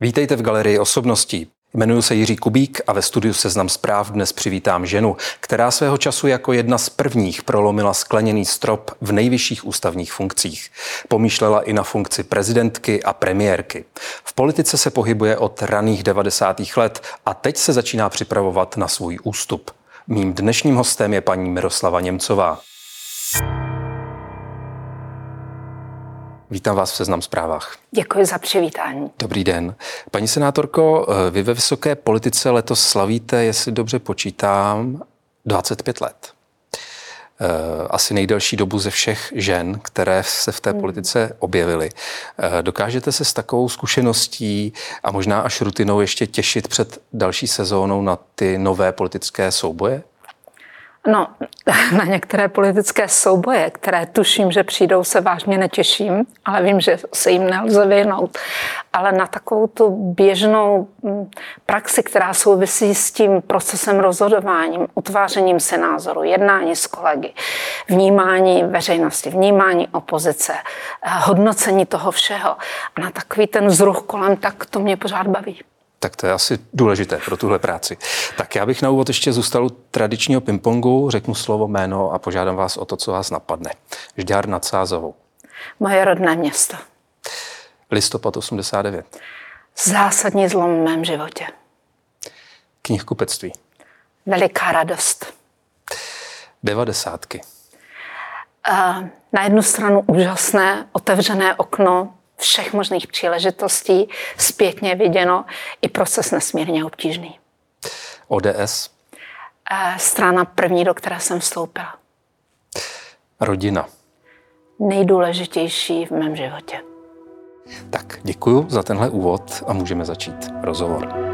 Vítejte v galerii osobností. Jmenuji se Jiří Kubík a ve studiu Seznam zpráv dnes přivítám ženu, která svého času jako jedna z prvních prolomila skleněný strop v nejvyšších ústavních funkcích. Pomýšlela i na funkci prezidentky a premiérky. V politice se pohybuje od raných 90. let a teď se začíná připravovat na svůj ústup. Mým dnešním hostem je paní Miroslava Němcová. Vítám vás v Seznam zprávách. Děkuji za přivítání. Dobrý den. Paní senátorko, vy ve vysoké politice letos slavíte, jestli dobře počítám, 25 let. Eh, asi nejdelší dobu ze všech žen, které se v té hmm. politice objevily. Eh, dokážete se s takovou zkušeností a možná až rutinou ještě těšit před další sezónou na ty nové politické souboje? No, na některé politické souboje, které tuším, že přijdou, se vážně netěším, ale vím, že se jim nelze vyhnout. Ale na takovou tu běžnou mm, praxi, která souvisí s tím procesem rozhodováním, utvářením se názoru, jednání s kolegy, vnímání veřejnosti, vnímání opozice, eh, hodnocení toho všeho a na takový ten vzruch kolem, tak to mě pořád baví. Tak to je asi důležité pro tuhle práci. Tak já bych na úvod ještě zůstal u tradičního pingpongu, řeknu slovo jméno a požádám vás o to, co vás napadne. Žďár nad Sázovou. Moje rodné město. Listopad 89. Zásadní zlom v mém životě. Knihkupectví. Veliká radost. Devadesátky. Na jednu stranu úžasné otevřené okno všech možných příležitostí, zpětně viděno, i proces nesmírně obtížný. ODS? Strana první, do které jsem vstoupila. Rodina? Nejdůležitější v mém životě. Tak děkuji za tenhle úvod a můžeme začít rozhovor.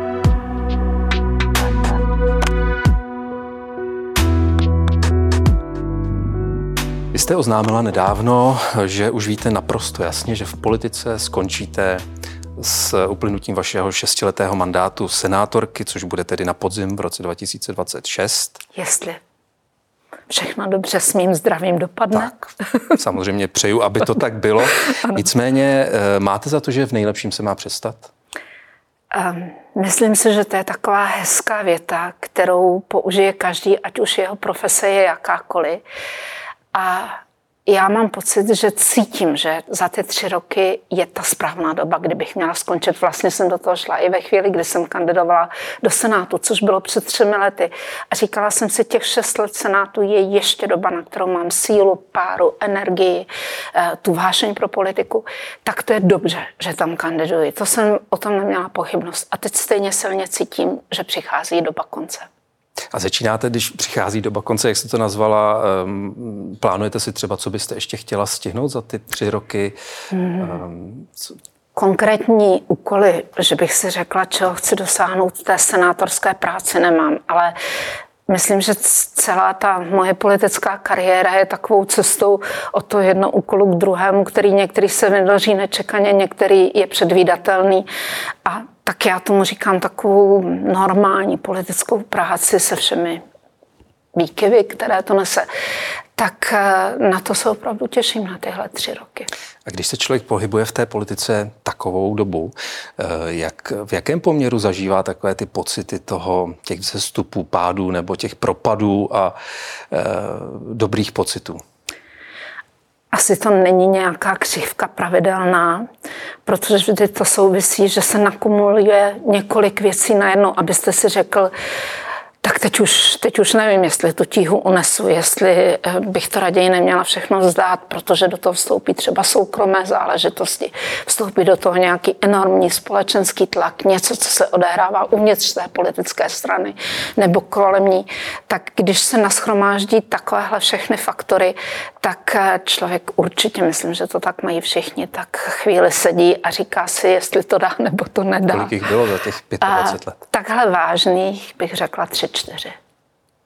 Vy jste oznámila nedávno, že už víte naprosto jasně, že v politice skončíte s uplynutím vašeho šestiletého mandátu senátorky, což bude tedy na podzim v roce 2026. Jestli všechno dobře s mým zdravím dopadne. Tak, samozřejmě přeju, aby to tak bylo. Nicméně eh, máte za to, že v nejlepším se má přestat? Um, myslím si, že to je taková hezká věta, kterou použije každý, ať už jeho profese je jakákoliv. A já mám pocit, že cítím, že za ty tři roky je ta správná doba, kdybych měla skončit. Vlastně jsem do toho šla i ve chvíli, kdy jsem kandidovala do Senátu, což bylo před třemi lety. A říkala jsem si, těch šest let Senátu je ještě doba, na kterou mám sílu, páru, energii, eh, tu vášeň pro politiku. Tak to je dobře, že tam kandiduji. To jsem o tom neměla pochybnost. A teď stejně silně cítím, že přichází doba konce. A začínáte, když přichází doba konce, jak jste to nazvala, um, plánujete si třeba, co byste ještě chtěla stihnout za ty tři roky? Hmm. Um, co... Konkrétní úkoly, že bych si řekla, čeho chci dosáhnout té senátorské práci, nemám, ale Myslím, že celá ta moje politická kariéra je takovou cestou od toho jedno úkolu k druhému, který některý se vydaří nečekaně, některý je předvídatelný. A tak já tomu říkám takovou normální politickou práci se všemi výkyvy, které to nese, tak eh, na to se opravdu těším na tyhle tři roky. A když se člověk pohybuje v té politice takovou dobu, eh, jak, v jakém poměru zažívá takové ty pocity toho, těch zestupů, pádů nebo těch propadů a e, dobrých pocitů? Asi to není nějaká křivka pravidelná, protože vždy to souvisí, že se nakumuluje několik věcí najednou, abyste si řekl, tak teď už, teď už nevím, jestli tu tíhu unesu, jestli eh, bych to raději neměla všechno vzdát, protože do toho vstoupí třeba soukromé záležitosti, vstoupí do toho nějaký enormní společenský tlak, něco, co se odehrává uvnitř té politické strany nebo kolem ní. Tak když se naschromáždí takovéhle všechny faktory, tak eh, člověk určitě, myslím, že to tak mají všichni, tak chvíli sedí a říká si, jestli to dá nebo to nedá. Kolik jich bylo za těch 25 let? Takhle vážných bych řekla tři, čtyři.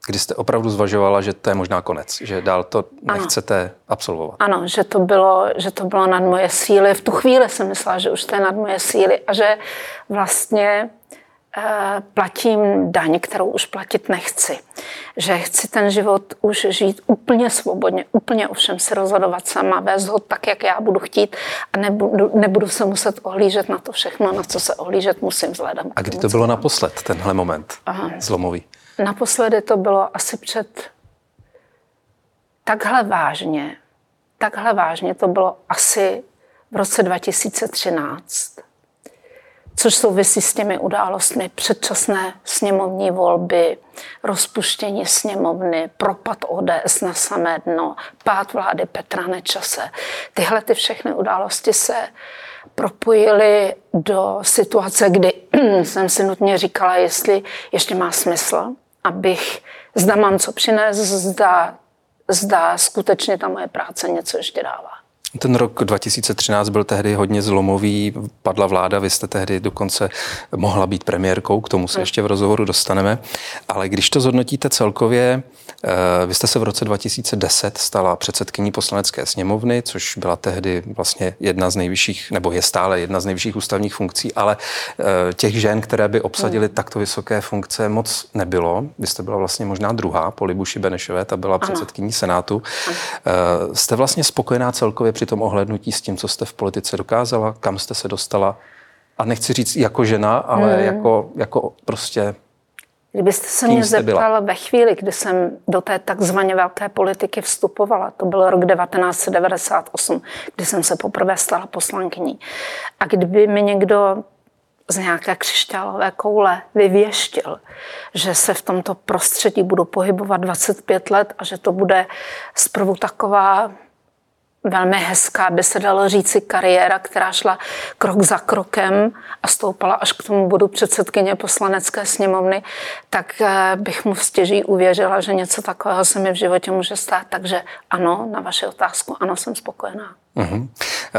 Kdy jste opravdu zvažovala, že to je možná konec, že dál to nechcete ano. absolvovat? Ano, že to, bylo, že to bylo nad moje síly. V tu chvíli jsem myslela, že už to je nad moje síly a že vlastně platím daň, kterou už platit nechci. Že chci ten život už žít úplně svobodně, úplně ovšem se rozhodovat sama, vést ho tak, jak já budu chtít a nebudu, nebudu se muset ohlížet na to všechno, na co se ohlížet musím vzhledem. A kdy to bylo naposled, tenhle moment Aha. zlomový? Naposledy to bylo asi před takhle vážně, takhle vážně to bylo asi v roce 2013 což souvisí s těmi událostmi předčasné sněmovní volby, rozpuštění sněmovny, propad ODS na samé dno, pád vlády Petra Nečase. Tyhle ty všechny události se propojily do situace, kdy jsem si nutně říkala, jestli ještě má smysl, abych, zda mám co přinést, zda, zda skutečně ta moje práce něco ještě dává. Ten rok 2013 byl tehdy hodně zlomový, padla vláda, vy jste tehdy dokonce mohla být premiérkou, k tomu se ještě v rozhovoru dostaneme. Ale když to zhodnotíte celkově, eh, vy jste se v roce 2010 stala předsedkyní poslanecké sněmovny, což byla tehdy vlastně jedna z nejvyšších, nebo je stále jedna z nejvyšších ústavních funkcí, ale eh, těch žen, které by obsadily hmm. takto vysoké funkce, moc nebylo. Vy jste byla vlastně možná druhá po Libuši Benešové, ta byla předsedkyní Senátu. Ano. Eh, jste vlastně spokojená celkově při tom ohlednutí s tím, co jste v politice dokázala, kam jste se dostala. A nechci říct jako žena, ale hmm. jako, jako prostě Kdybyste se mě zeptal ve chvíli, kdy jsem do té takzvaně velké politiky vstupovala, to byl rok 1998, kdy jsem se poprvé stala poslankyní. A kdyby mi někdo z nějaké křišťálové koule vyvěštil, že se v tomto prostředí budu pohybovat 25 let a že to bude zprvu taková velmi hezká, by se dalo říci, kariéra, která šla krok za krokem a stoupala až k tomu bodu předsedkyně poslanecké sněmovny, tak eh, bych mu stěží uvěřila, že něco takového se mi v životě může stát. Takže ano, na vaši otázku, ano, jsem spokojená. Uh-huh.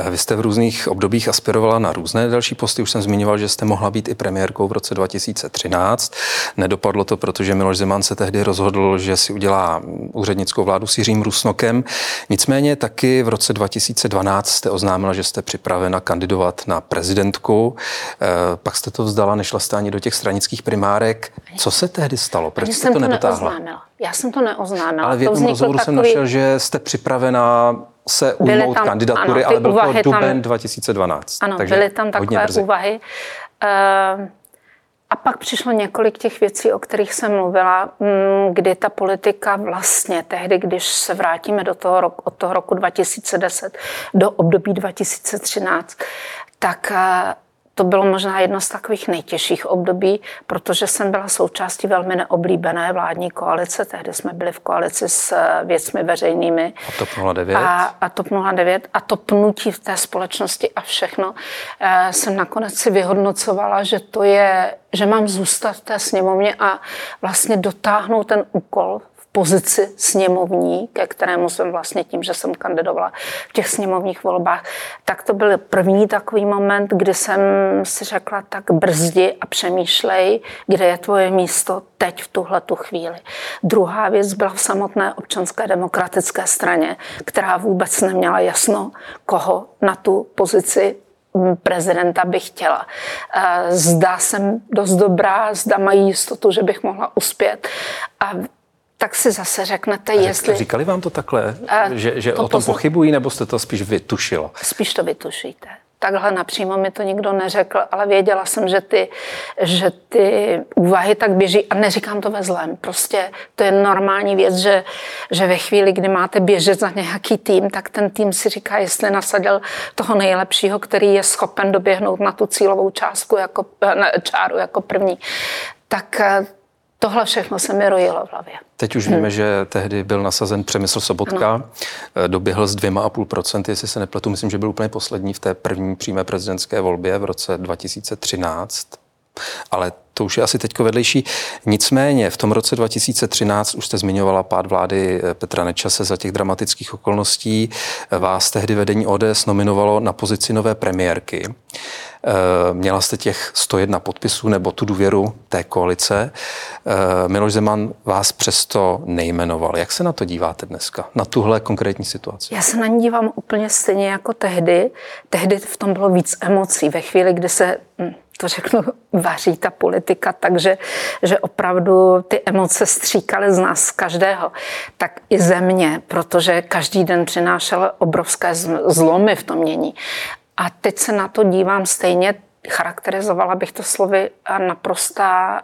Vy jste v různých obdobích aspirovala na různé další posty. Už jsem zmiňoval, že jste mohla být i premiérkou v roce 2013. Nedopadlo to, protože Miloš Zeman se tehdy rozhodl, že si udělá úřednickou vládu s Jiřím Rusnokem. Nicméně taky v roce 2012 jste oznámila, že jste připravena kandidovat na prezidentku. Eh, pak jste to vzdala, nešla jste ani do těch stranických primárek. Co se tehdy stalo? Proč jste to nedotáhla? Já jsem to neoznámila. Ale v jednom rozhovoru takový... jsem našel, že jste připravena se ujmout tam, kandidatury, ano, ale byl to duben tam, 2012. Ano, takže byly tam takové úvahy. Uh, a pak přišlo několik těch věcí, o kterých jsem mluvila, mm, kdy ta politika vlastně tehdy, když se vrátíme do toho roku, od toho roku 2010 do období 2013, tak eh, to bylo možná jedno z takových nejtěžších období, protože jsem byla součástí velmi neoblíbené vládní koalice. Tehdy jsme byli v koalici s eh, věcmi veřejnými. A TOP 09. A, a TOP 09 a to pnutí v té společnosti a všechno e, jsem nakonec si vyhodnocovala, že to je, že mám zůstat v té sněmovně a vlastně dotáhnout ten úkol pozici sněmovní, ke kterému jsem vlastně tím, že jsem kandidovala v těch sněmovních volbách, tak to byl první takový moment, kdy jsem si řekla, tak brzdi a přemýšlej, kde je tvoje místo teď v tuhle tu chvíli. Druhá věc byla v samotné občanské demokratické straně, která vůbec neměla jasno, koho na tu pozici prezidenta bych chtěla. Eh, zdá jsem dost dobrá, zda mají jistotu, že bych mohla uspět. A tak si zase řeknete, a jestli... Říkali vám to takhle, a že, že to o tom pozna... pochybují, nebo jste to spíš vytušilo? Spíš to vytušíte. Takhle napřímo mi to nikdo neřekl, ale věděla jsem, že ty, že ty úvahy tak běží a neříkám to ve zlém. Prostě to je normální věc, že, že ve chvíli, kdy máte běžet za nějaký tým, tak ten tým si říká, jestli nasadil toho nejlepšího, který je schopen doběhnout na tu cílovou částku jako, čáru jako první. Tak Tohle všechno se mi rojilo v hlavě. Teď už víme, hmm. že tehdy byl nasazen Přemysl Sobotka, ano. Eh, doběhl z dvěma a půl procent, jestli se nepletu, myslím, že byl úplně poslední v té první přímé prezidentské volbě v roce 2013. Ale to už je asi teď vedlejší. Nicméně v tom roce 2013 už jste zmiňovala pád vlády eh, Petra Nečase za těch dramatických okolností. Vás tehdy vedení ODS nominovalo na pozici nové premiérky. Eh, měla jste těch 101 podpisů nebo tu důvěru té koalice. Eh, Miloš Zeman vás přesto nejmenoval. Jak se na to díváte dneska, na tuhle konkrétní situaci? Já se na ní dívám úplně stejně jako tehdy. Tehdy v tom bylo víc emocí. Ve chvíli, kdy se hm, to řeknu, vaří ta politika, takže že opravdu ty emoce stříkaly z nás, z každého, tak i ze mě, protože každý den přinášel obrovské zlomy v tom mění. A teď se na to dívám stejně, charakterizovala bych to slovy naprostá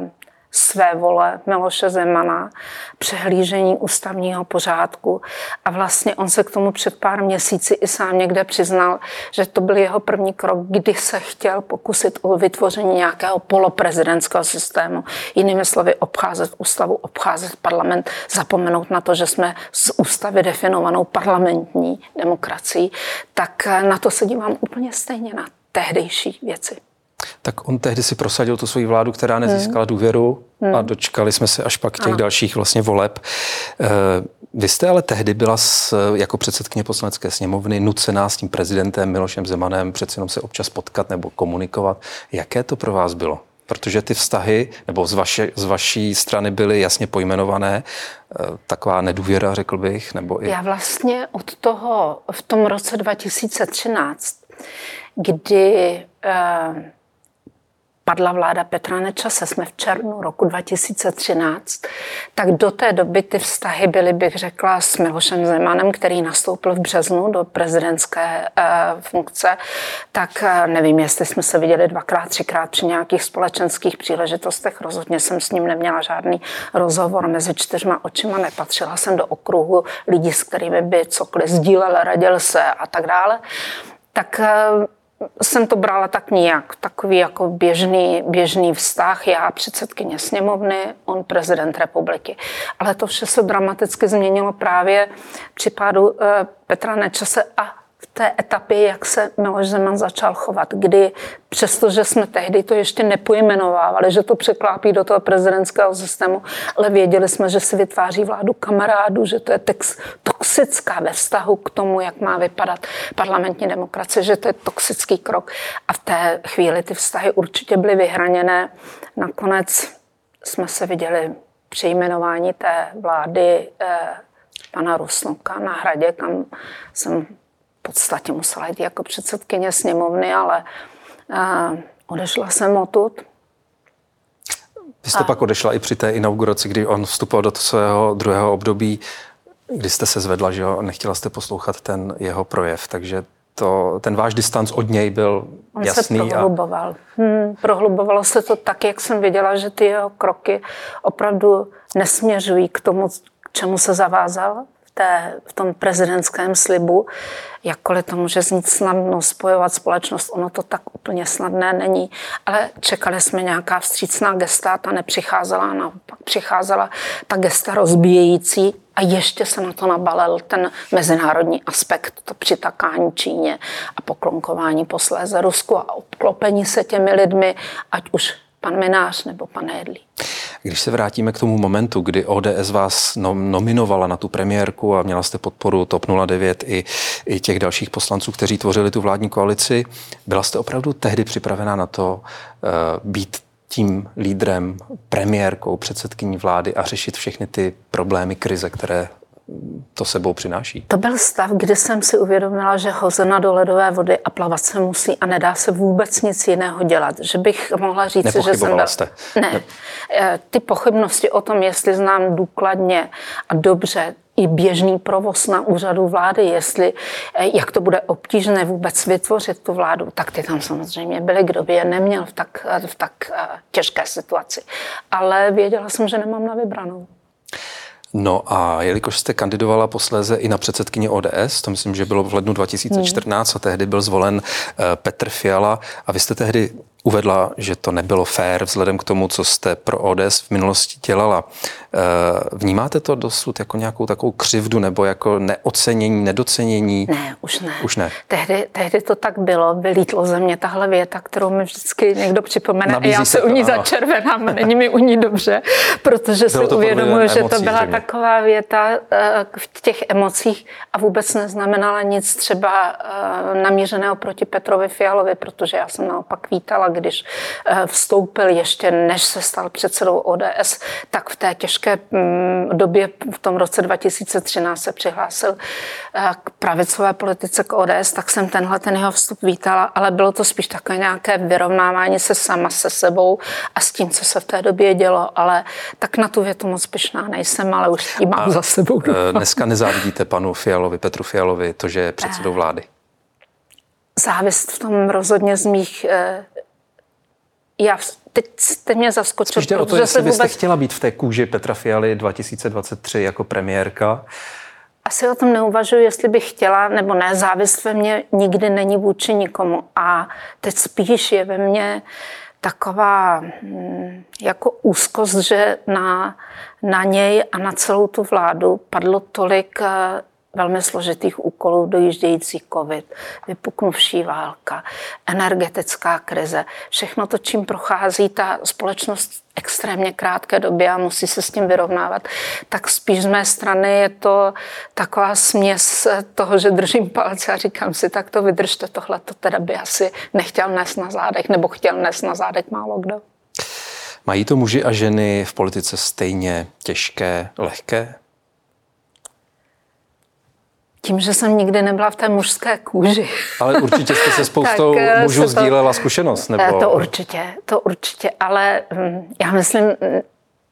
uh, své vole Miloše Zemana, přehlížení ústavního pořádku. A vlastně on se k tomu před pár měsíci i sám někde přiznal, že to byl jeho první krok, kdy se chtěl pokusit o vytvoření nějakého poloprezidentského systému. Jinými slovy, obcházet ústavu, obcházet parlament, zapomenout na to, že jsme z ústavy definovanou parlamentní demokracií. Tak na to se dívám úplně stejně na tehdejší věci. Tak on tehdy si prosadil tu svoji vládu, která nezískala hmm. důvěru hmm. a dočkali jsme se až pak těch ano. dalších vlastně voleb. Eh, vy jste ale tehdy byla s, jako předsedkyně poslanecké sněmovny nucená s tím prezidentem Milošem Zemanem přeci jenom se občas potkat nebo komunikovat. Jaké to pro vás bylo? Protože ty vztahy, nebo z, vaše, z vaší strany byly jasně pojmenované, eh, taková nedůvěra, řekl bych, nebo i... Já vlastně od toho, v tom roce 2013, kdy eh, padla vláda Petra Nečase, jsme v červnu roku 2013, tak do té doby ty vztahy byly, bych řekla, s Milošem Zemanem, který nastoupil v březnu do prezidentské uh, funkce, tak uh, nevím, jestli jsme se viděli dvakrát, třikrát při nějakých společenských příležitostech. Rozhodně jsem s ním neměla žádný rozhovor mezi čtyřma očima, nepatřila jsem do okruhu lidí, s kterými by cokoliv sdílel, radil se a tak dále. Tak uh, jsem to brala tak nějak, takový jako běžný, běžný vztah, já předsedkyně sněmovny, on prezident republiky. Ale to vše se dramaticky změnilo právě při pádu eh, Petra Nečase a v té etapě, jak se Miloš Zeman začal chovat, kdy přestože jsme tehdy to ještě nepojmenovávali, že to překlápí do toho prezidentského systému, ale věděli jsme, že si vytváří vládu kamarádů, že to je text toxická ve vztahu k tomu, jak má vypadat parlamentní demokracie, že to je toxický krok. A v té chvíli ty vztahy určitě byly vyhraněné. Nakonec jsme se viděli při jmenování té vlády eh, pana Rusnoka na hradě, kam jsem podstatě musela jít jako předsedkyně sněmovny, ale uh, odešla jsem odtud. Vy jste a... pak odešla i při té inauguraci, kdy on vstupoval do svého druhého období, kdy jste se zvedla, že jo, nechtěla jste poslouchat ten jeho projev, takže to, ten váš distanc od něj byl On jasný. On se prohluboval. A... Hmm, prohlubovalo se to tak, jak jsem věděla, že ty jeho kroky opravdu nesměřují k tomu, k čemu se zavázal té, v tom prezidentském slibu, jakkoliv to může znít snadno spojovat společnost, ono to tak úplně snadné není, ale čekali jsme nějaká vstřícná gesta, ta nepřicházela, naopak přicházela ta gesta rozbíjející a ještě se na to nabalil ten mezinárodní aspekt, to přitakání Číně a poklonkování posléze Rusku a obklopení se těmi lidmi, ať už pan Minář nebo pan Hedlí. Když se vrátíme k tomu momentu, kdy ODS vás nominovala na tu premiérku a měla jste podporu TOP 09 i, i těch dalších poslanců, kteří tvořili tu vládní koalici, byla jste opravdu tehdy připravená na to uh, být tím lídrem, premiérkou, předsedkyní vlády a řešit všechny ty problémy, krize, které to sebou přináší. To byl stav, kdy jsem si uvědomila, že hozena do ledové vody a plavat se musí a nedá se vůbec nic jiného dělat. Že bych mohla říct, že jsem... Byl... jste. Ne. Eh, ty pochybnosti o tom, jestli znám důkladně a dobře i běžný provoz na úřadu vlády, jestli, eh, jak to bude obtížné vůbec vytvořit tu vládu, tak ty tam samozřejmě byly, kdo by je neměl v tak, v tak eh, těžké situaci. Ale věděla jsem, že nemám na vybranou. No a jelikož jste kandidovala posléze i na předsedkyni ODS, to myslím, že bylo v lednu 2014 hmm. a tehdy byl zvolen eh, Petr Fiala a vy jste tehdy uvedla, že to nebylo fér vzhledem k tomu, co jste pro ODS v minulosti dělala. Eh, vnímáte to dosud jako nějakou takovou křivdu nebo jako neocenění, nedocenění? Ne, už ne. Už ne. Tehdy, tehdy to tak bylo, vylítlo ze mě tahle věta, kterou mi vždycky někdo připomene Nabízí a já se, u ní začervenám, není mi u ní dobře, protože bylo si uvědomuji, že to byla řekně. taková věta eh, v těch emocích a vůbec neznamenala nic třeba eh, namířeného proti Petrovi Fialovi, protože já jsem naopak vítala, když vstoupil ještě než se stal předsedou ODS, tak v té těžké mm, době v tom roce 2013 se přihlásil eh, k pravicové politice k ODS, tak jsem tenhle ten jeho vstup vítala, ale bylo to spíš takové nějaké vyrovnávání se sama se sebou a s tím, co se v té době dělo, ale tak na tu větu moc pyšná nejsem, ale už tím mám a za sebou. Dneska nezávidíte panu Fialovi, Petru Fialovi, to, že je předsedou vlády? Závist v tom rozhodně z mých... Já teď jste mě zaskočil. Spíš o to, jestli byste vůbec... chtěla být v té kůži Petra Fialy 2023 jako premiérka. Asi o tom neuvažuji, jestli bych chtěla, nebo ne. Závist ve mně nikdy není vůči nikomu. A teď spíš je ve mně taková hm, jako úzkost, že na, na něj a na celou tu vládu padlo tolik eh, velmi složitých úkolů dojíždějící covid, vypuknuvší válka, energetická krize, všechno to, čím prochází ta společnost extrémně krátké době a musí se s tím vyrovnávat, tak spíš z mé strany je to taková směs toho, že držím palce a říkám si, tak to vydržte, tohle to teda by asi nechtěl nést na zádech, nebo chtěl nést na zádech málo kdo. Mají to muži a ženy v politice stejně těžké, lehké? Tím, že jsem nikdy nebyla v té mužské kůži. Ale určitě jste se spoustou eh, mužů to, sdílela zkušenost, nebo? Eh, to určitě, to určitě, ale hm, já myslím,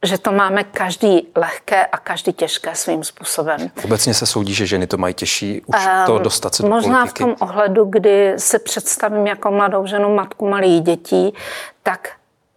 že to máme každý lehké a každý těžké svým způsobem. Obecně se soudí, že ženy to mají těžší už um, to dostat se do Možná politiky. v tom ohledu, kdy se představím jako mladou ženu, matku malých dětí, tak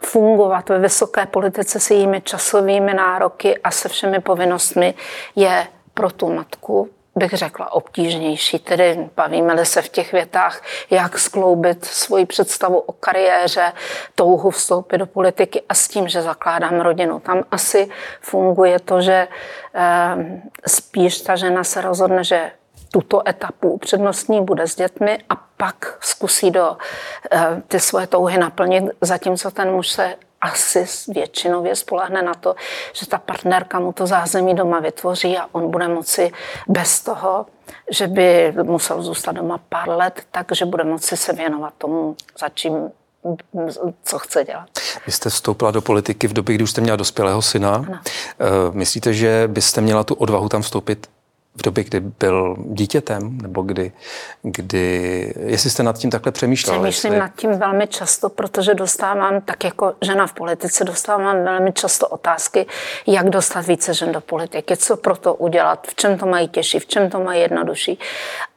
fungovat ve vysoké politice s jejími časovými nároky a se všemi povinnostmi je pro tu matku bych řekla, obtížnější. Tedy bavíme-li se v těch větách, jak skloubit svoji představu o kariéře, touhu vstoupit do politiky a s tím, že zakládám rodinu. Tam asi funguje to, že eh, spíš ta žena se rozhodne, že tuto etapu přednostní bude s dětmi a pak zkusí do eh, ty svoje touhy naplnit, zatímco ten muž se asi většinově spolehne na to, že ta partnerka mu to zázemí doma vytvoří a on bude moci bez toho, že by musel zůstat doma pár let, takže bude moci se věnovat tomu, za čím co chce dělat. Vy jste vstoupila do politiky v době, kdy už jste měla dospělého syna. Ano. Eh, myslíte, že byste měla tu odvahu tam vstoupit v době, kdy byl dítětem, nebo kdy, kdy jestli jste nad tím takhle přemýšlela? Přemýšlím jestli... nad tím velmi často, protože dostávám, tak jako žena v politice, dostávám velmi často otázky, jak dostat více žen do politiky, co pro to udělat, v čem to mají těžší, v čem to mají jednodušší.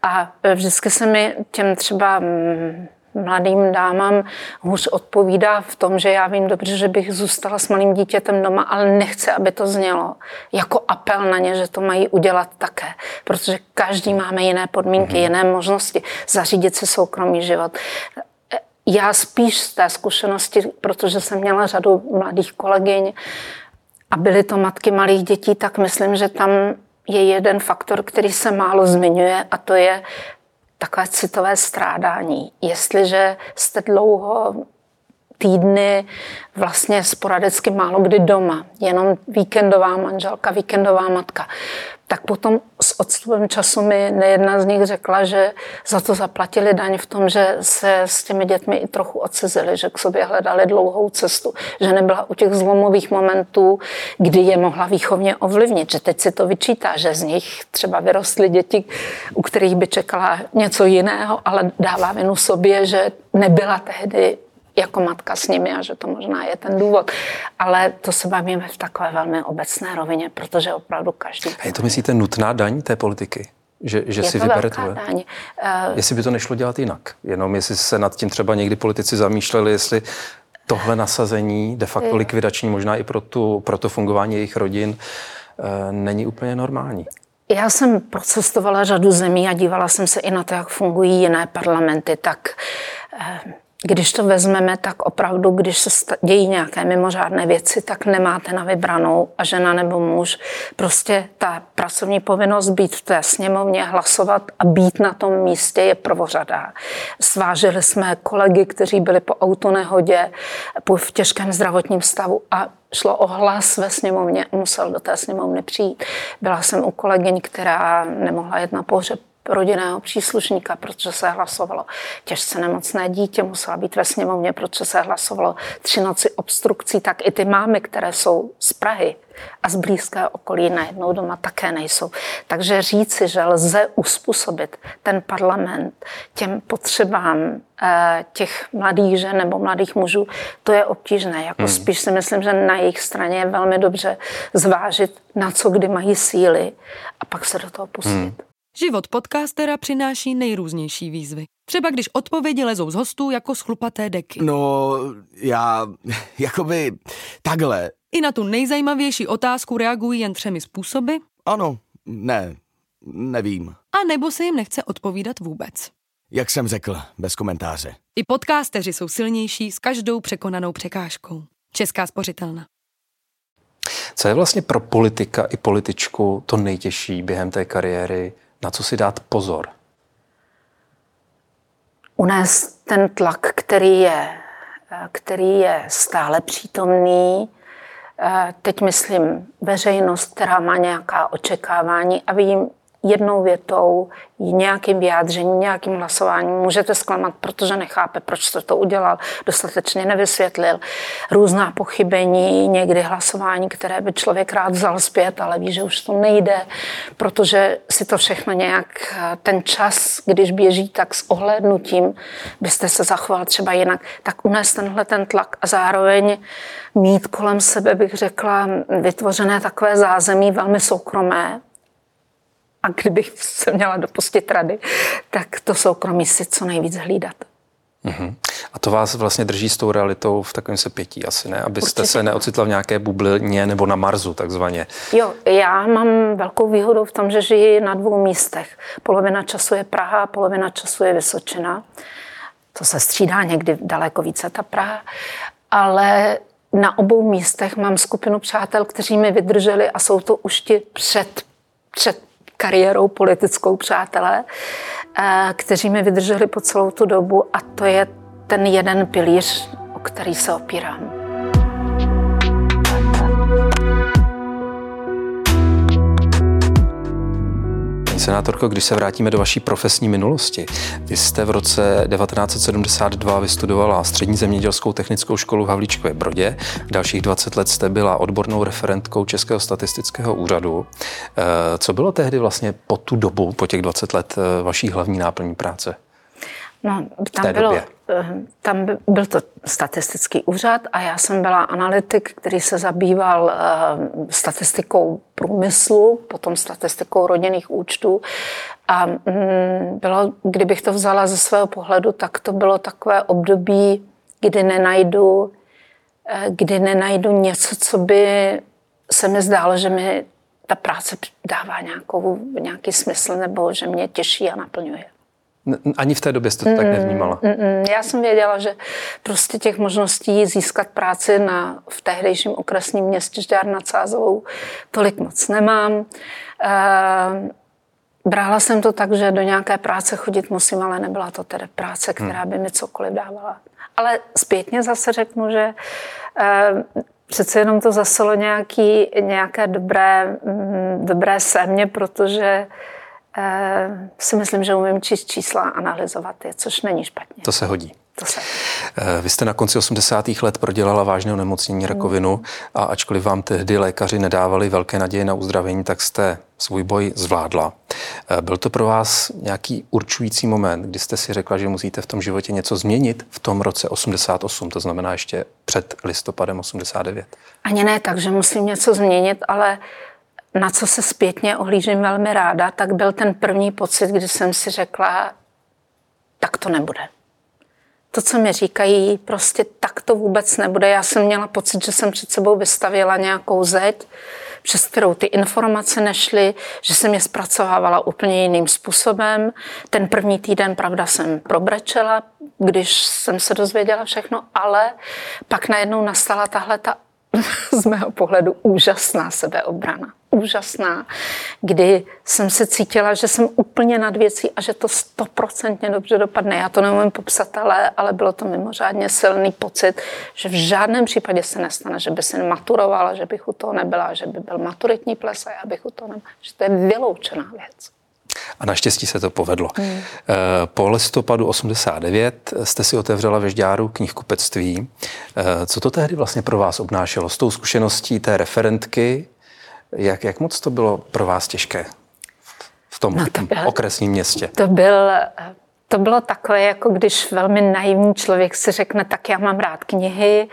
A vždycky se mi těm třeba mm, mladým dámám hůř odpovídá v tom, že já vím dobře, že bych zůstala s malým dítětem doma, ale nechci, aby to znělo jako apel na ně, že to mají udělat také. Protože každý máme jiné podmínky, mm-hmm. jiné možnosti zařídit si soukromý život. Já spíš z té zkušenosti, protože jsem měla řadu mladých kolegyň a byly to matky malých dětí, tak myslím, že tam je jeden faktor, který se málo zmiňuje a to je takové citové strádání. Jestliže jste dlouho týdny vlastně sporadicky málo kdy doma, jenom víkendová manželka, víkendová matka, tak potom s odstupem času mi nejedna z nich řekla, že za to zaplatili daň v tom, že se s těmi dětmi i trochu odcizili, že k sobě hledali dlouhou cestu, že nebyla u těch zlomových momentů, kdy je mohla výchovně ovlivnit, že teď si to vyčítá, že z nich třeba vyrostly děti, u kterých by čekala něco jiného, ale dává vinu sobě, že nebyla tehdy jako matka s nimi a že to možná je ten důvod. Ale to se bavíme v takové velmi obecné rovině, protože opravdu každý... A je to, myslíte, nutná daň té politiky? Že, že je si to vyberete. daň. Uh, jestli by to nešlo dělat jinak. Jenom jestli se nad tím třeba někdy politici zamýšleli, jestli tohle nasazení, de facto likvidační, možná i pro, tu, pro to fungování jejich rodin, uh, není úplně normální. Já jsem procestovala řadu zemí a dívala jsem se i na to, jak fungují jiné parlamenty, tak uh, když to vezmeme, tak opravdu, když se dějí nějaké mimořádné věci, tak nemáte na vybranou a žena nebo muž. Prostě ta pracovní povinnost být v té sněmovně, hlasovat a být na tom místě je prvořadá. Svážili jsme kolegy, kteří byli po autonehodě, v těžkém zdravotním stavu a šlo o hlas ve sněmovně, musel do té sněmovny přijít. Byla jsem u kolegyň, která nemohla jet na pohřeb rodinného příslušníka, protože se hlasovalo těžce nemocné dítě, musela být ve sněmovně, protože se hlasovalo tři noci obstrukcí, tak i ty mámy, které jsou z Prahy a z blízkého okolí najednou doma také nejsou. Takže říci, že lze uspůsobit ten parlament těm potřebám eh, těch mladých žen nebo mladých mužů, to je obtížné. Jako hmm. Spíš si myslím, že na jejich straně je velmi dobře zvážit, na co kdy mají síly a pak se do toho pustit. Hmm. Život podcastera přináší nejrůznější výzvy. Třeba když odpovědi lezou z hostů jako schlupaté deky. No, já, jakoby, takhle. I na tu nejzajímavější otázku reagují jen třemi způsoby. Ano, ne, nevím. A nebo se jim nechce odpovídat vůbec. Jak jsem řekl, bez komentáře. I podcasteři jsou silnější s každou překonanou překážkou. Česká spořitelna. Co je vlastně pro politika i političku to nejtěžší během té kariéry? Na co si dát pozor? Unést ten tlak, který je, který je stále přítomný, teď myslím veřejnost, která má nějaká očekávání a vím, jednou větou, nějakým vyjádřením, nějakým hlasováním můžete zklamat, protože nechápe, proč jste to udělal, dostatečně nevysvětlil. Různá pochybení, někdy hlasování, které by člověk rád vzal zpět, ale ví, že už to nejde, protože si to všechno nějak, ten čas, když běží tak s ohlédnutím, byste se zachoval třeba jinak, tak unést tenhle ten tlak a zároveň mít kolem sebe, bych řekla, vytvořené takové zázemí velmi soukromé, a kdybych se měla dopustit rady, tak to soukromí si co nejvíc hlídat. Uh-huh. A to vás vlastně drží s tou realitou v takovém sepětí asi, ne? Abyste Určitě. se neocitla v nějaké bublině nebo na Marsu takzvaně. Jo, já mám velkou výhodu v tom, že žiji na dvou místech. Polovina času je Praha, polovina času je Vysočina. To se střídá někdy daleko více ta Praha. Ale na obou místech mám skupinu přátel, kteří mi vydrželi a jsou to už ti před, před kariérou politickou přátelé, eh, kteří mi vydrželi po celou tu dobu a to je ten jeden pilíř, o který se opírám. Senátorko, když se vrátíme do vaší profesní minulosti, vy jste v roce 1972 vystudovala střední zemědělskou technickou školu v Havlíčkově Brodě. Dalších 20 let jste byla odbornou referentkou Českého statistického úřadu. Eh, co bylo tehdy vlastně po tu dobu, po těch 20 let, eh, vaší hlavní náplní práce? No, tam, bylo, době. Eh, tam byl to statistický úřad a já jsem byla analytik, který se zabýval uh, statistikou průmyslu, potom statistikou rodinných účtů. A mm, bylo, kdybych to vzala ze svého pohledu, tak to bylo takové období, kdy nenajdu, eh, kdy nenajdu něco, co by se mi zdálo, že mi ta práce dává nějakou, nějaký smysl nebo že mě těší a naplňuje. Ani v té době jste to tak nevnímala? Mm, mm, já jsem věděla, že prostě těch možností získat práci na, v tehdejším okresním městě Žďár nad Sázovou tolik moc nemám. E, brala jsem to tak, že do nějaké práce chodit musím, ale nebyla to tedy práce, která hmm. by mi cokoliv dávala. Ale zpětně zase řeknu, že e, přece jenom to zaselo nějaký, nějaké dobré, mm, dobré sémě, protože Eh, si myslím, že umím číst čísla a analyzovat je, což není špatně. To se hodí. To se. Eh, vy jste na konci 80. let prodělala vážné onemocnění mm. rakovinu a ačkoliv vám tehdy lékaři nedávali velké naděje na uzdravení, tak jste svůj boj zvládla. Eh, byl to pro vás nějaký určující moment, kdy jste si řekla, že musíte v tom životě něco změnit v tom roce 88, to znamená ještě před listopadem 89? Ani ne tak, že musím něco změnit, ale na co se zpětně ohlížím velmi ráda, tak byl ten první pocit, kdy jsem si řekla, tak to nebude. To, co mi říkají, prostě tak to vůbec nebude. Já jsem měla pocit, že jsem před sebou vystavila nějakou zeď, přes kterou ty informace nešly, že jsem je zpracovávala úplně jiným způsobem. Ten první týden, pravda, jsem probrečela, když jsem se dozvěděla všechno, ale pak najednou nastala tahle ta z mého pohledu úžasná sebeobrana úžasná, kdy jsem se cítila, že jsem úplně nad věcí a že to stoprocentně dobře dopadne. Já to neumím popsat, ale, ale bylo to mimořádně silný pocit, že v žádném případě se nestane, že by se maturovala, že bych u toho nebyla, že by byl maturitní ples a já bych u toho nebyla, že to je vyloučená věc. A naštěstí se to povedlo. Hmm. Po listopadu 89 jste si otevřela ve Žďáru knihkupectví. Co to tehdy vlastně pro vás obnášelo? S tou zkušeností té referentky, jak, jak moc to bylo pro vás těžké v tom no to byl, okresním městě? To byl to bylo takové, jako když velmi naivní člověk si řekne, tak já mám rád knihy,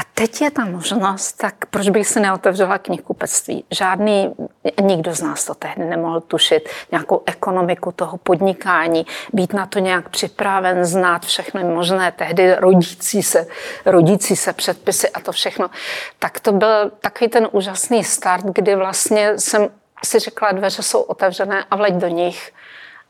a teď je ta možnost, tak proč bych si neotevřela knihkupectví? Žádný, nikdo z nás to tehdy nemohl tušit, nějakou ekonomiku toho podnikání, být na to nějak připraven, znát všechno možné, tehdy rodící se, rodící se předpisy a to všechno. Tak to byl takový ten úžasný start, kdy vlastně jsem si řekla, dveře jsou otevřené a vleď do nich.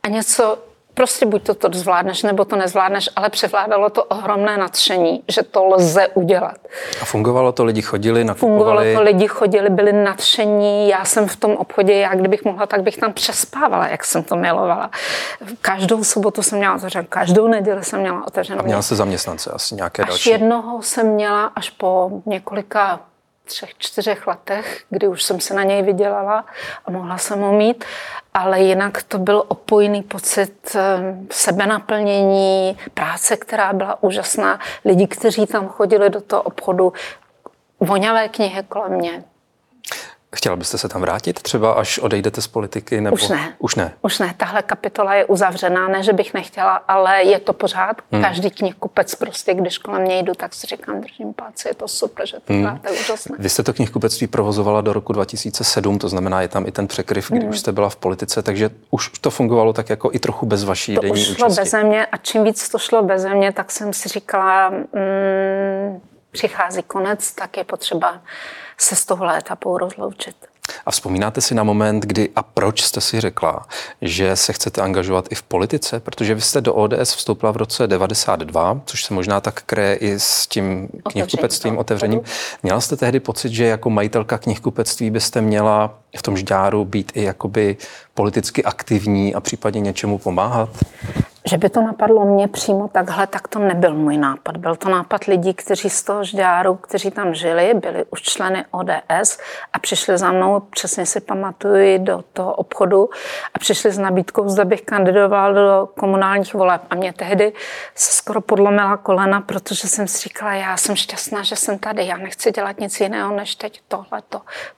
A něco prostě buď to, to zvládneš, nebo to nezvládneš, ale převládalo to ohromné nadšení, že to lze udělat. A fungovalo to, lidi chodili, nakupovali? Fungovalo to, lidi chodili, byli nadšení, já jsem v tom obchodě, já kdybych mohla, tak bych tam přespávala, jak jsem to milovala. Každou sobotu jsem měla otevřenou, každou neděli jsem měla otevřenou. A měla se zaměstnance asi nějaké až další? jednoho jsem měla až po několika třech, čtyřech letech, kdy už jsem se na něj vydělala a mohla jsem ho mít, ale jinak to byl opojný pocit eh, sebenaplnění, práce, která byla úžasná, lidi, kteří tam chodili do toho obchodu, voňavé knihy kolem mě. Chtěla byste se tam vrátit třeba, až odejdete z politiky? Nebo... Už ne. Už ne. Už ne. Tahle kapitola je uzavřená. Ne, že bych nechtěla, ale je to pořád. Hmm. Každý knihkupec prostě, když kolem mě jdu, tak si říkám, držím páci, je to super, že to hmm. je úžasné. Vy jste to knihkupectví provozovala do roku 2007, to znamená, je tam i ten překryv, kdy hmm. už jste byla v politice, takže už to fungovalo tak jako i trochu bez vaší to denní už šlo účasti. beze mě a čím víc to šlo beze mě, tak jsem si říkala, mm, přichází konec, tak je potřeba se s tohle etapou rozloučit. A vzpomínáte si na moment, kdy a proč jste si řekla, že se chcete angažovat i v politice? Protože vy jste do ODS vstoupila v roce 92, což se možná tak kreje i s tím knihkupectvím, otevřením. Měla jste tehdy pocit, že jako majitelka knihkupectví byste měla v tom žďáru být i jakoby politicky aktivní a případně něčemu pomáhat? Že by to napadlo mě přímo takhle, tak to nebyl můj nápad. Byl to nápad lidí, kteří z toho žďáru, kteří tam žili, byli už členy ODS a přišli za mnou, přesně si pamatuju, do toho obchodu a přišli s nabídkou, zda bych kandidoval do komunálních voleb. A mě tehdy se skoro podlomila kolena, protože jsem si říkala, já jsem šťastná, že jsem tady, já nechci dělat nic jiného než teď tohle.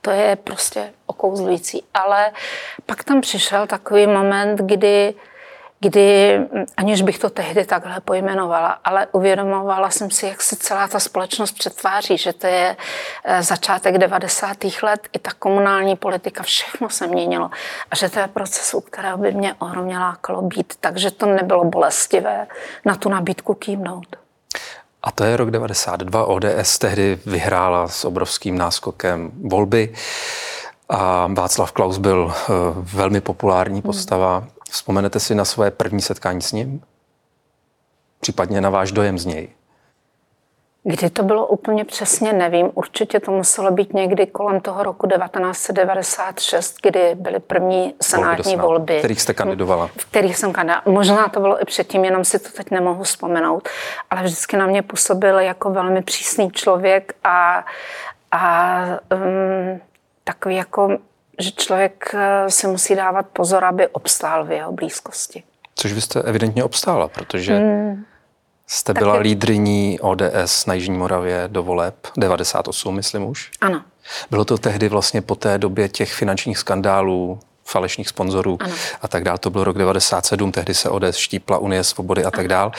To je prostě okouzlující. Ale pak tam přišel takový moment, kdy kdy, aniž bych to tehdy takhle pojmenovala, ale uvědomovala jsem si, jak se celá ta společnost přetváří, že to je eh, začátek 90. let, i ta komunální politika, všechno se měnilo a že to je proces, u kterého by mě ohromně lákalo být, takže to nebylo bolestivé na tu nabídku kýmnout. A to je rok 92. ODS tehdy vyhrála s obrovským náskokem volby a Václav Klaus byl eh, velmi populární postava. Vzpomenete si na svoje první setkání s ním? Případně na váš dojem z něj? Kdy to bylo úplně přesně, nevím. Určitě to muselo být někdy kolem toho roku 1996, kdy byly první senátní volby. volby. V kterých jste kandidovala? V kterých jsem kandidovala. Možná to bylo i předtím, jenom si to teď nemohu vzpomenout. Ale vždycky na mě působil jako velmi přísný člověk a, a um, takový jako že člověk eh, si musí dávat pozor, aby obstál v jeho blízkosti. Což vy jste evidentně obstála, protože hmm. jste byla je... lídriní ODS na Jižní Moravě do voleb 98, myslím už. Ano. Bylo to tehdy vlastně po té době těch finančních skandálů, falešných sponzorů a tak dále. To byl rok 97, tehdy se ODS štípla Unie svobody a tak dále.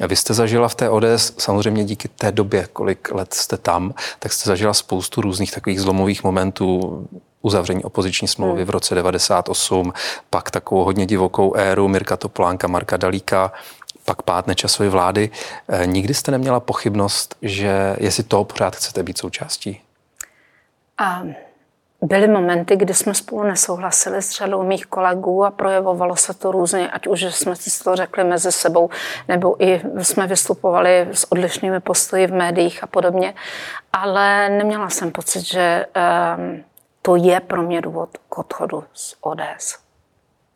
A vy jste zažila v té ODS, samozřejmě díky té době, kolik let jste tam, tak jste zažila spoustu různých takových zlomových momentů, uzavření opoziční smlouvy hmm. v roce 98, pak takovou hodně divokou éru Mirka Topolánka, Marka Dalíka, pak pát nečasové vlády. Eh, nikdy jste neměla pochybnost, že jestli to pořád chcete být součástí? A byly momenty, kdy jsme spolu nesouhlasili s řadou mých kolegů a projevovalo se to různě, ať už jsme si to řekli mezi sebou, nebo i jsme vystupovali s odlišnými postoji v médiích a podobně. Ale neměla jsem pocit, že um, to je pro mě důvod k odchodu z ODS.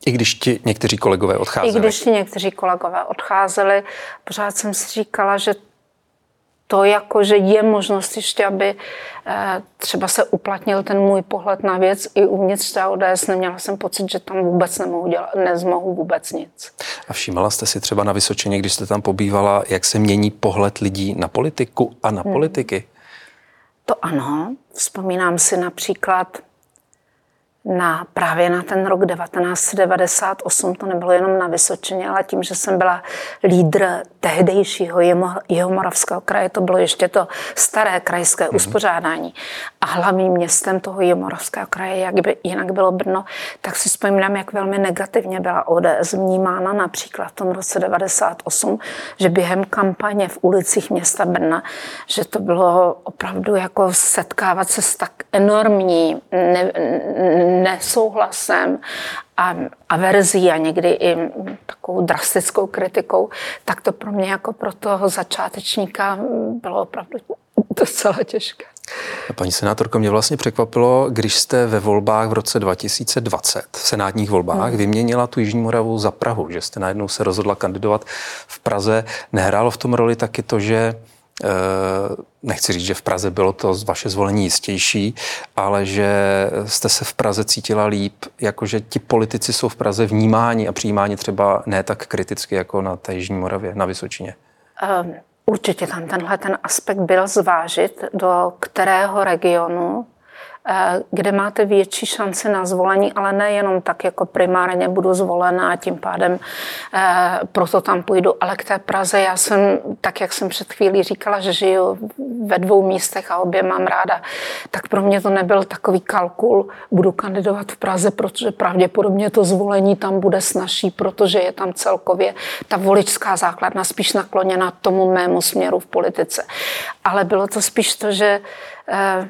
I když ti někteří kolegové odcházeli? I když ti někteří kolegové odcházeli, pořád jsem si říkala, že to jako, že je možnost ještě, aby eh, třeba se uplatnil ten můj pohled na věc i uvnitř té ODS. Neměla jsem pocit, že tam vůbec nemohu dělat, nezmohu vůbec nic. A všímala jste si třeba na Vysočině, když jste tam pobývala, jak se mění pohled lidí na politiku a na hmm. politiky? To ano. Vzpomínám si například na, právě na ten rok 1998, to nebylo jenom na Vysočině, ale tím, že jsem byla lídr tehdejšího Jihomoravského kraje, to bylo ještě to staré krajské mm-hmm. uspořádání a hlavním městem toho Jihomoravského kraje, jak by jinak bylo Brno, tak si vzpomínám, jak velmi negativně byla ODS vnímána například v tom roce 98, že během kampaně v ulicích města Brna, že to bylo opravdu jako setkávat se s tak enormní ne, nesouhlasem a averzí a někdy i takovou drastickou kritikou, tak to pro mě jako pro toho začátečníka bylo opravdu docela těžké. Paní senátorko, mě vlastně překvapilo, když jste ve volbách v roce 2020, v senátních volbách, hmm. vyměnila tu Jižní Moravu za Prahu, že jste najednou se rozhodla kandidovat v Praze. Nehrálo v tom roli taky to, že nechci říct, že v Praze bylo to vaše zvolení jistější, ale že jste se v Praze cítila líp, jakože ti politici jsou v Praze vnímáni a přijímáni třeba ne tak kriticky jako na té Jižní Moravě, na Vysočině. Um, určitě tam tenhle ten aspekt byl zvážit, do kterého regionu Eh, kde máte větší šanci na zvolení, ale nejenom tak, jako primárně budu zvolena a tím pádem eh, proto tam půjdu, ale k té Praze já jsem, tak jak jsem před chvílí říkala, že žiju ve dvou místech a obě mám ráda, tak pro mě to nebyl takový kalkul, budu kandidovat v Praze, protože pravděpodobně to zvolení tam bude snažší, protože je tam celkově ta voličská základna spíš nakloněna tomu mému směru v politice. Ale bylo to spíš to, že eh,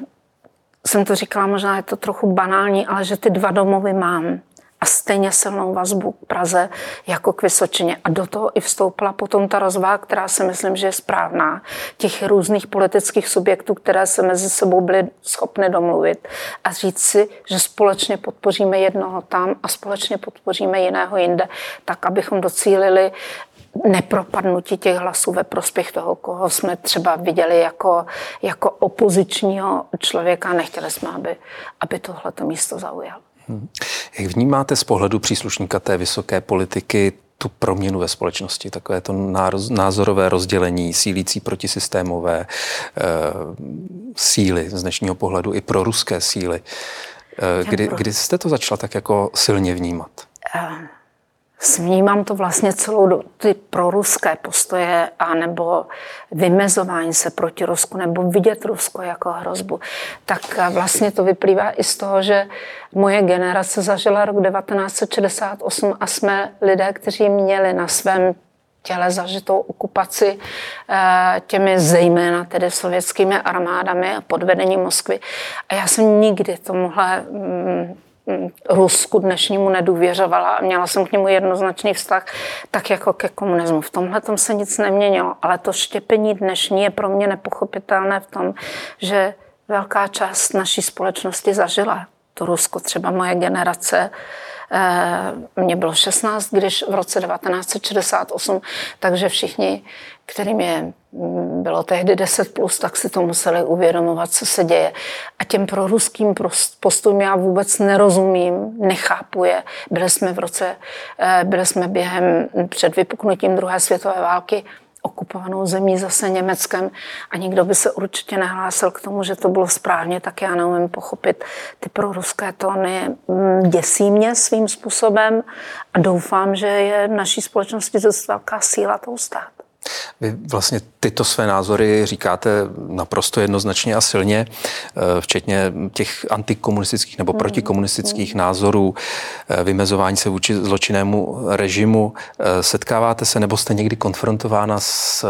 jsem to říkala, možná je to trochu banální, ale že ty dva domovy mám. A stejně silnou vazbu k Praze jako k Vysočině. A do toho i vstoupila potom ta rozvaha, která si myslím, že je správná, těch různých politických subjektů, které se mezi sebou byly schopny domluvit. A říct si, že společně podpoříme jednoho tam a společně podpoříme jiného jinde, tak abychom docílili nepropadnutí těch hlasů ve prospěch toho, koho jsme třeba viděli jako, jako opozičního člověka. Nechtěli jsme, aby, aby tohleto místo zaujal. Hmm. Jak vnímáte z pohledu příslušníka té vysoké politiky tu proměnu ve společnosti, takové to názorové rozdělení, sílící protisystémové e, síly z dnešního pohledu i pro ruské síly. E, kdy, kdy jste to začala tak jako silně vnímat? Uh Vnímám to vlastně celou ty proruské postoje a nebo vymezování se proti Rusku nebo vidět Rusko jako hrozbu, tak vlastně to vyplývá i z toho, že moje generace zažila rok 1968 a jsme lidé, kteří měli na svém těle zažitou okupaci eh, těmi zejména tedy sovětskými armádami pod vedením Moskvy. A já jsem nikdy tomuhle mm, Rusku dnešnímu nedůvěřovala a měla jsem k němu jednoznačný vztah, tak jako ke komunismu. V tomhle tom se nic neměnilo, ale to štěpení dnešní je pro mě nepochopitelné v tom, že velká část naší společnosti zažila to Rusko, třeba moje generace, eh, mně bylo 16, když v roce 1968, takže všichni, kterým je bylo tehdy 10 plus, tak si to museli uvědomovat, co se děje. A těm proruským postům já vůbec nerozumím, nechápu je. Byli jsme v roce, eh, byli jsme během před vypuknutím druhé světové války okupovanou zemí zase Německem a nikdo by se určitě nehlásil k tomu, že to bylo správně, tak já neumím pochopit ty proruské tóny. Mm, děsí mě svým způsobem a doufám, že je v naší společnosti dost velká síla to ustát. Vy vlastně tyto své názory říkáte naprosto jednoznačně a silně, eh, včetně těch antikomunistických nebo hmm. protikomunistických hmm. názorů, eh, vymezování se vůči zločinnému režimu. Eh, setkáváte se nebo jste někdy konfrontována s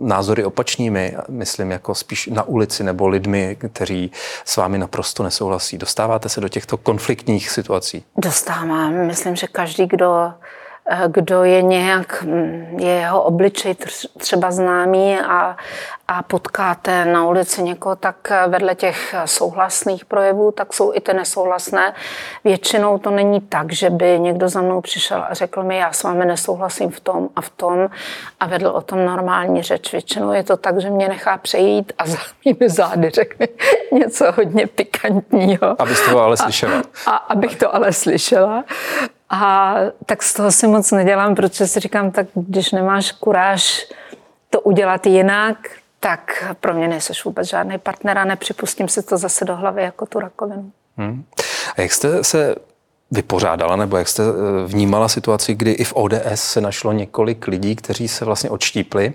názory opačnými, myslím jako spíš na ulici nebo lidmi, kteří s vámi naprosto nesouhlasí? Dostáváte se do těchto konfliktních situací? Dostávám. Myslím, že každý, kdo kdo je nějak, hm, je jeho obličej třeba známý a, a potkáte na ulici někoho, tak vedle těch souhlasných projevů, tak jsou i ty nesouhlasné. Většinou to není tak, že by někdo za mnou přišel a řekl mi, já s vámi nesouhlasím v tom a v tom a vedl o tom normální řeč. Většinou je to tak, že mě nechá přejít a za mými zády řekne něco hodně pikantního. Abyste to ale slyšela. A, a abych to ale slyšela. A tak z toho si moc nedělám, protože si říkám, tak když nemáš kuráž to udělat jinak, tak pro mě nejseš vůbec žádný partner a nepřipustím si to zase do hlavy jako tu rakovinu. Hmm. A jak jste se vypořádala, nebo jak jste eh, vnímala situaci, kdy i v ODS se našlo několik lidí, kteří se vlastně odštípli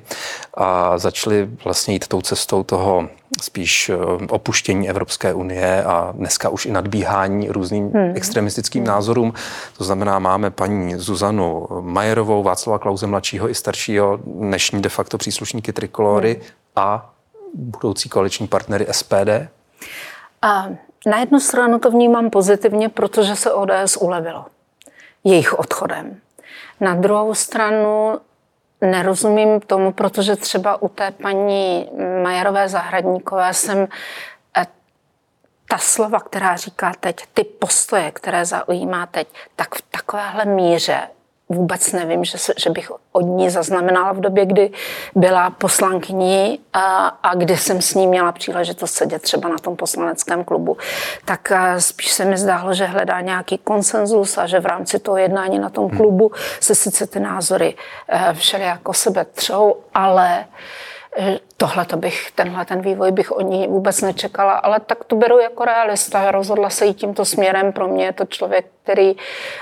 a začali vlastně jít tou cestou toho spíš eh, opuštění Evropské unie a dneska už i nadbíhání různým hmm. extremistickým názorům. To znamená, máme paní Zuzanu Majerovou, Václava Klauze mladšího i staršího, dnešní de facto příslušníky Trikolory hmm. a budoucí koaliční partnery SPD. A na jednu stranu to vnímám pozitivně, protože se ODS ulevilo jejich odchodem. Na druhou stranu nerozumím tomu, protože třeba u té paní Majerové Zahradníkové jsem eh, ta slova, která říká teď, ty postoje, které zaujímá teď, tak v takovéhle míře vůbec nevím, že, se, že bych od ní zaznamenala v době, kdy byla poslankyní a, a kdy jsem s ní měla příležitost sedět třeba na tom poslaneckém klubu. Tak spíš se mi zdálo, že hledá nějaký konsenzus a že v rámci toho jednání na tom hmm. klubu se sice ty názory e, všelijako sebe třou, ale tohle to bych, tenhle ten vývoj bych od ní vůbec nečekala, ale tak to beru jako realista. Rozhodla se jít tímto směrem. Pro mě je to člověk, který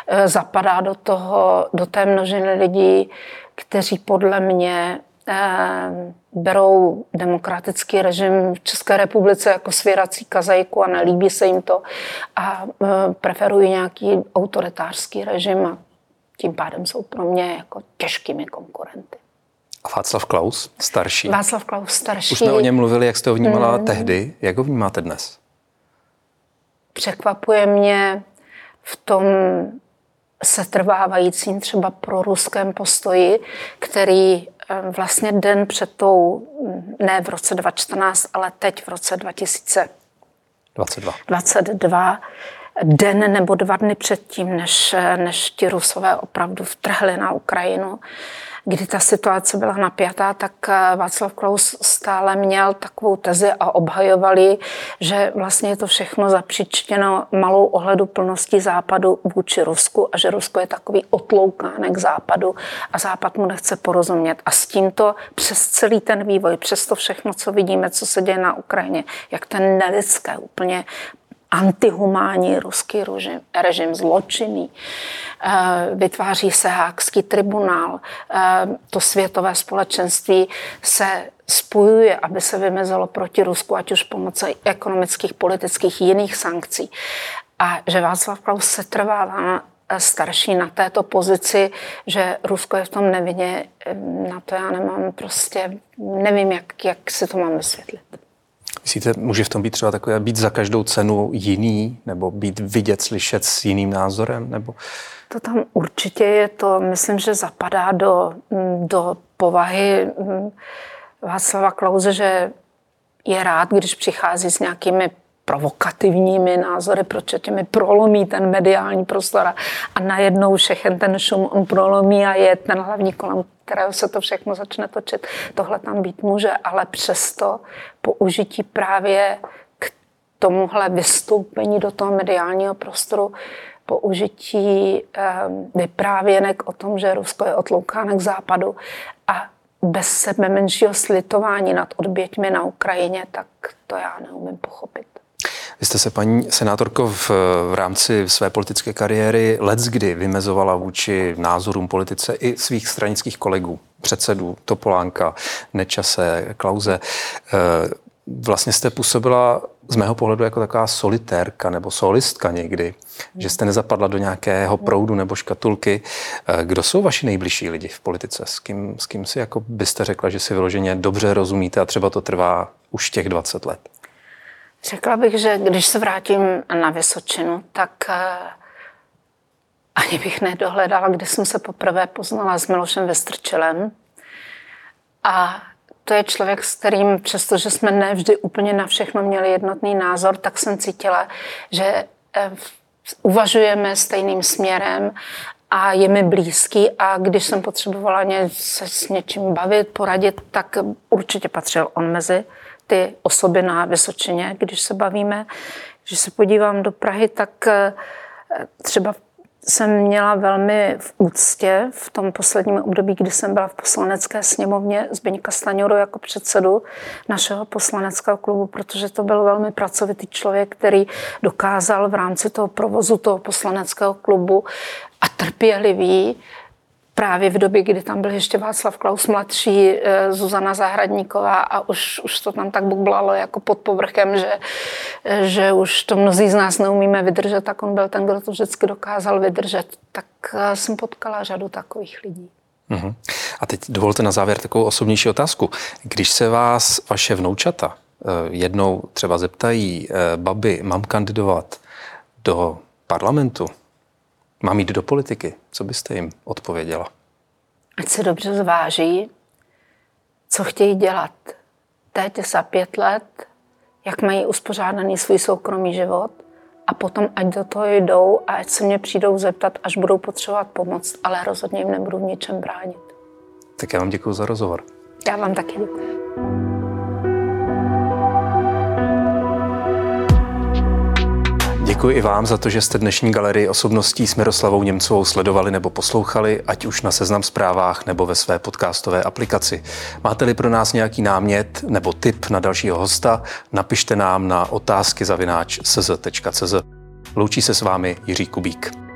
eh, zapadá do, toho, do té množiny lidí, kteří podle mě eh, berou demokratický režim v České republice jako svěrací kazajku a nelíbí se jim to a eh, preferují nějaký autoritářský režim a tím pádem jsou pro mě jako těžkými konkurenty. A Václav Klaus, starší? Václav Klaus, starší. Už jsme o něm mluvili, jak jste ho vnímala mm. tehdy. Jak ho vnímáte dnes? Překvapuje mě v tom setrvávajícím třeba pro ruském postoji, který eh, vlastně den před tou, ne v roce 2014, ale teď v roce 2022, 22, den nebo dva dny předtím, než, než ti rusové opravdu vtrhli na Ukrajinu, kdy ta situace byla napjatá, tak eh, Václav Klaus stále měl takovou tezi a obhajovali, že vlastně je to všechno zapříčtěno malou ohledu plností západu vůči Rusku a že Rusko je takový otloukánek západu a západ mu nechce porozumět. A s tímto přes celý ten vývoj, přes to všechno, co vidíme, co se děje na Ukrajině, jak ten nelidské, úplně antihumánní ruský režim, režim zločinný. Eh, vytváří se hákský tribunál. Eh, to světové společenství se spojuje, aby se vymezilo proti Rusku, ať už pomocí ekonomických, politických, jiných sankcí. A že Václav Klaus se trvává eh, starší na této pozici, že Rusko je v tom nevinně, na to já nemám prostě, nevím, jak, jak si to mám vysvětlit. Myslíte, může v tom být třeba takové být za každou cenu jiný, nebo být vidět, slyšet s jiným názorem? Nebo... To tam určitě je, to myslím, že zapadá do, do povahy mm, Václava Klauze, že je rád, když přichází s nějakými provokativními názory, proč těmi prolomí ten mediální prostor a najednou všechen ten šum on prolomí a je ten hlavní kolem kterého se to všechno začne točit. Tohle tam být může, ale přesto použití právě k tomuhle vystoupení do toho mediálního prostoru použití ehm, vyprávěnek o tom, že Rusko je otloukáno k západu a bez sebe menšího slitování nad odběťmi na Ukrajině, tak to já neumím pochopit. Vy jste se, paní senátorko, v, v rámci své politické kariéry leckdy vymezovala vůči názorům politice i svých stranických kolegů, předsedů Topolánka, Nečase, Klauze. Eh, vlastně jste působila z mého pohledu jako taková solitérka nebo solistka někdy, že jste nezapadla do nějakého proudu nebo škatulky. Eh, kdo jsou vaši nejbližší lidi v politice? S kým, s kým si jako byste řekla, že si vyloženě dobře rozumíte a třeba to trvá už těch 20 let? Řekla bych, že když se vrátím na Vysočinu, tak eh, ani bych nedohledala, kde jsem se poprvé poznala s Milošem Vestrčelem. A to je člověk, s kterým, přestože jsme nevždy úplně na všechno měli jednotný názor, tak jsem cítila, že eh, uvažujeme stejným směrem a je mi blízký a když jsem potřebovala se s něčím bavit, poradit, tak určitě patřil on mezi ty osoby na Vysočině, když se bavíme. Když se podívám do Prahy, tak eh, třeba jsem měla velmi v úctě v tom posledním období, kdy jsem byla v poslanecké sněmovně Zbyňka Staňuru jako předsedu našeho poslaneckého klubu, protože to byl velmi pracovitý člověk, který dokázal v rámci toho provozu toho poslaneckého klubu a trpělivý právě v době, kdy tam byl ještě Václav Klaus mladší, eh, Zuzana Zahradníková a už, už to tam tak bublalo jako pod povrchem, že, eh, že už to mnozí z nás neumíme vydržet, tak on byl ten, kdo to vždycky dokázal vydržet. Tak eh, jsem potkala řadu takových lidí. Uhum. A teď dovolte na závěr takovou osobnější otázku. Když se vás vaše vnoučata jednou třeba zeptají, babi, mám kandidovat do parlamentu, Mám jít do politiky. Co byste jim odpověděla? Ať se dobře zváží, co chtějí dělat teď za pět let, jak mají uspořádaný svůj soukromý život a potom ať do toho jdou a ať se mě přijdou zeptat, až budou potřebovat pomoc, ale rozhodně jim nebudu v ničem bránit. Tak já vám děkuji za rozhovor. Já vám taky děkuji. Děkuji i vám za to, že jste dnešní galerii osobností s Miroslavou Němcovou sledovali nebo poslouchali, ať už na seznam zprávách nebo ve své podcastové aplikaci. Máte-li pro nás nějaký námět nebo tip na dalšího hosta, napište nám na otázky zavináč Loučí se s vámi Jiří Kubík.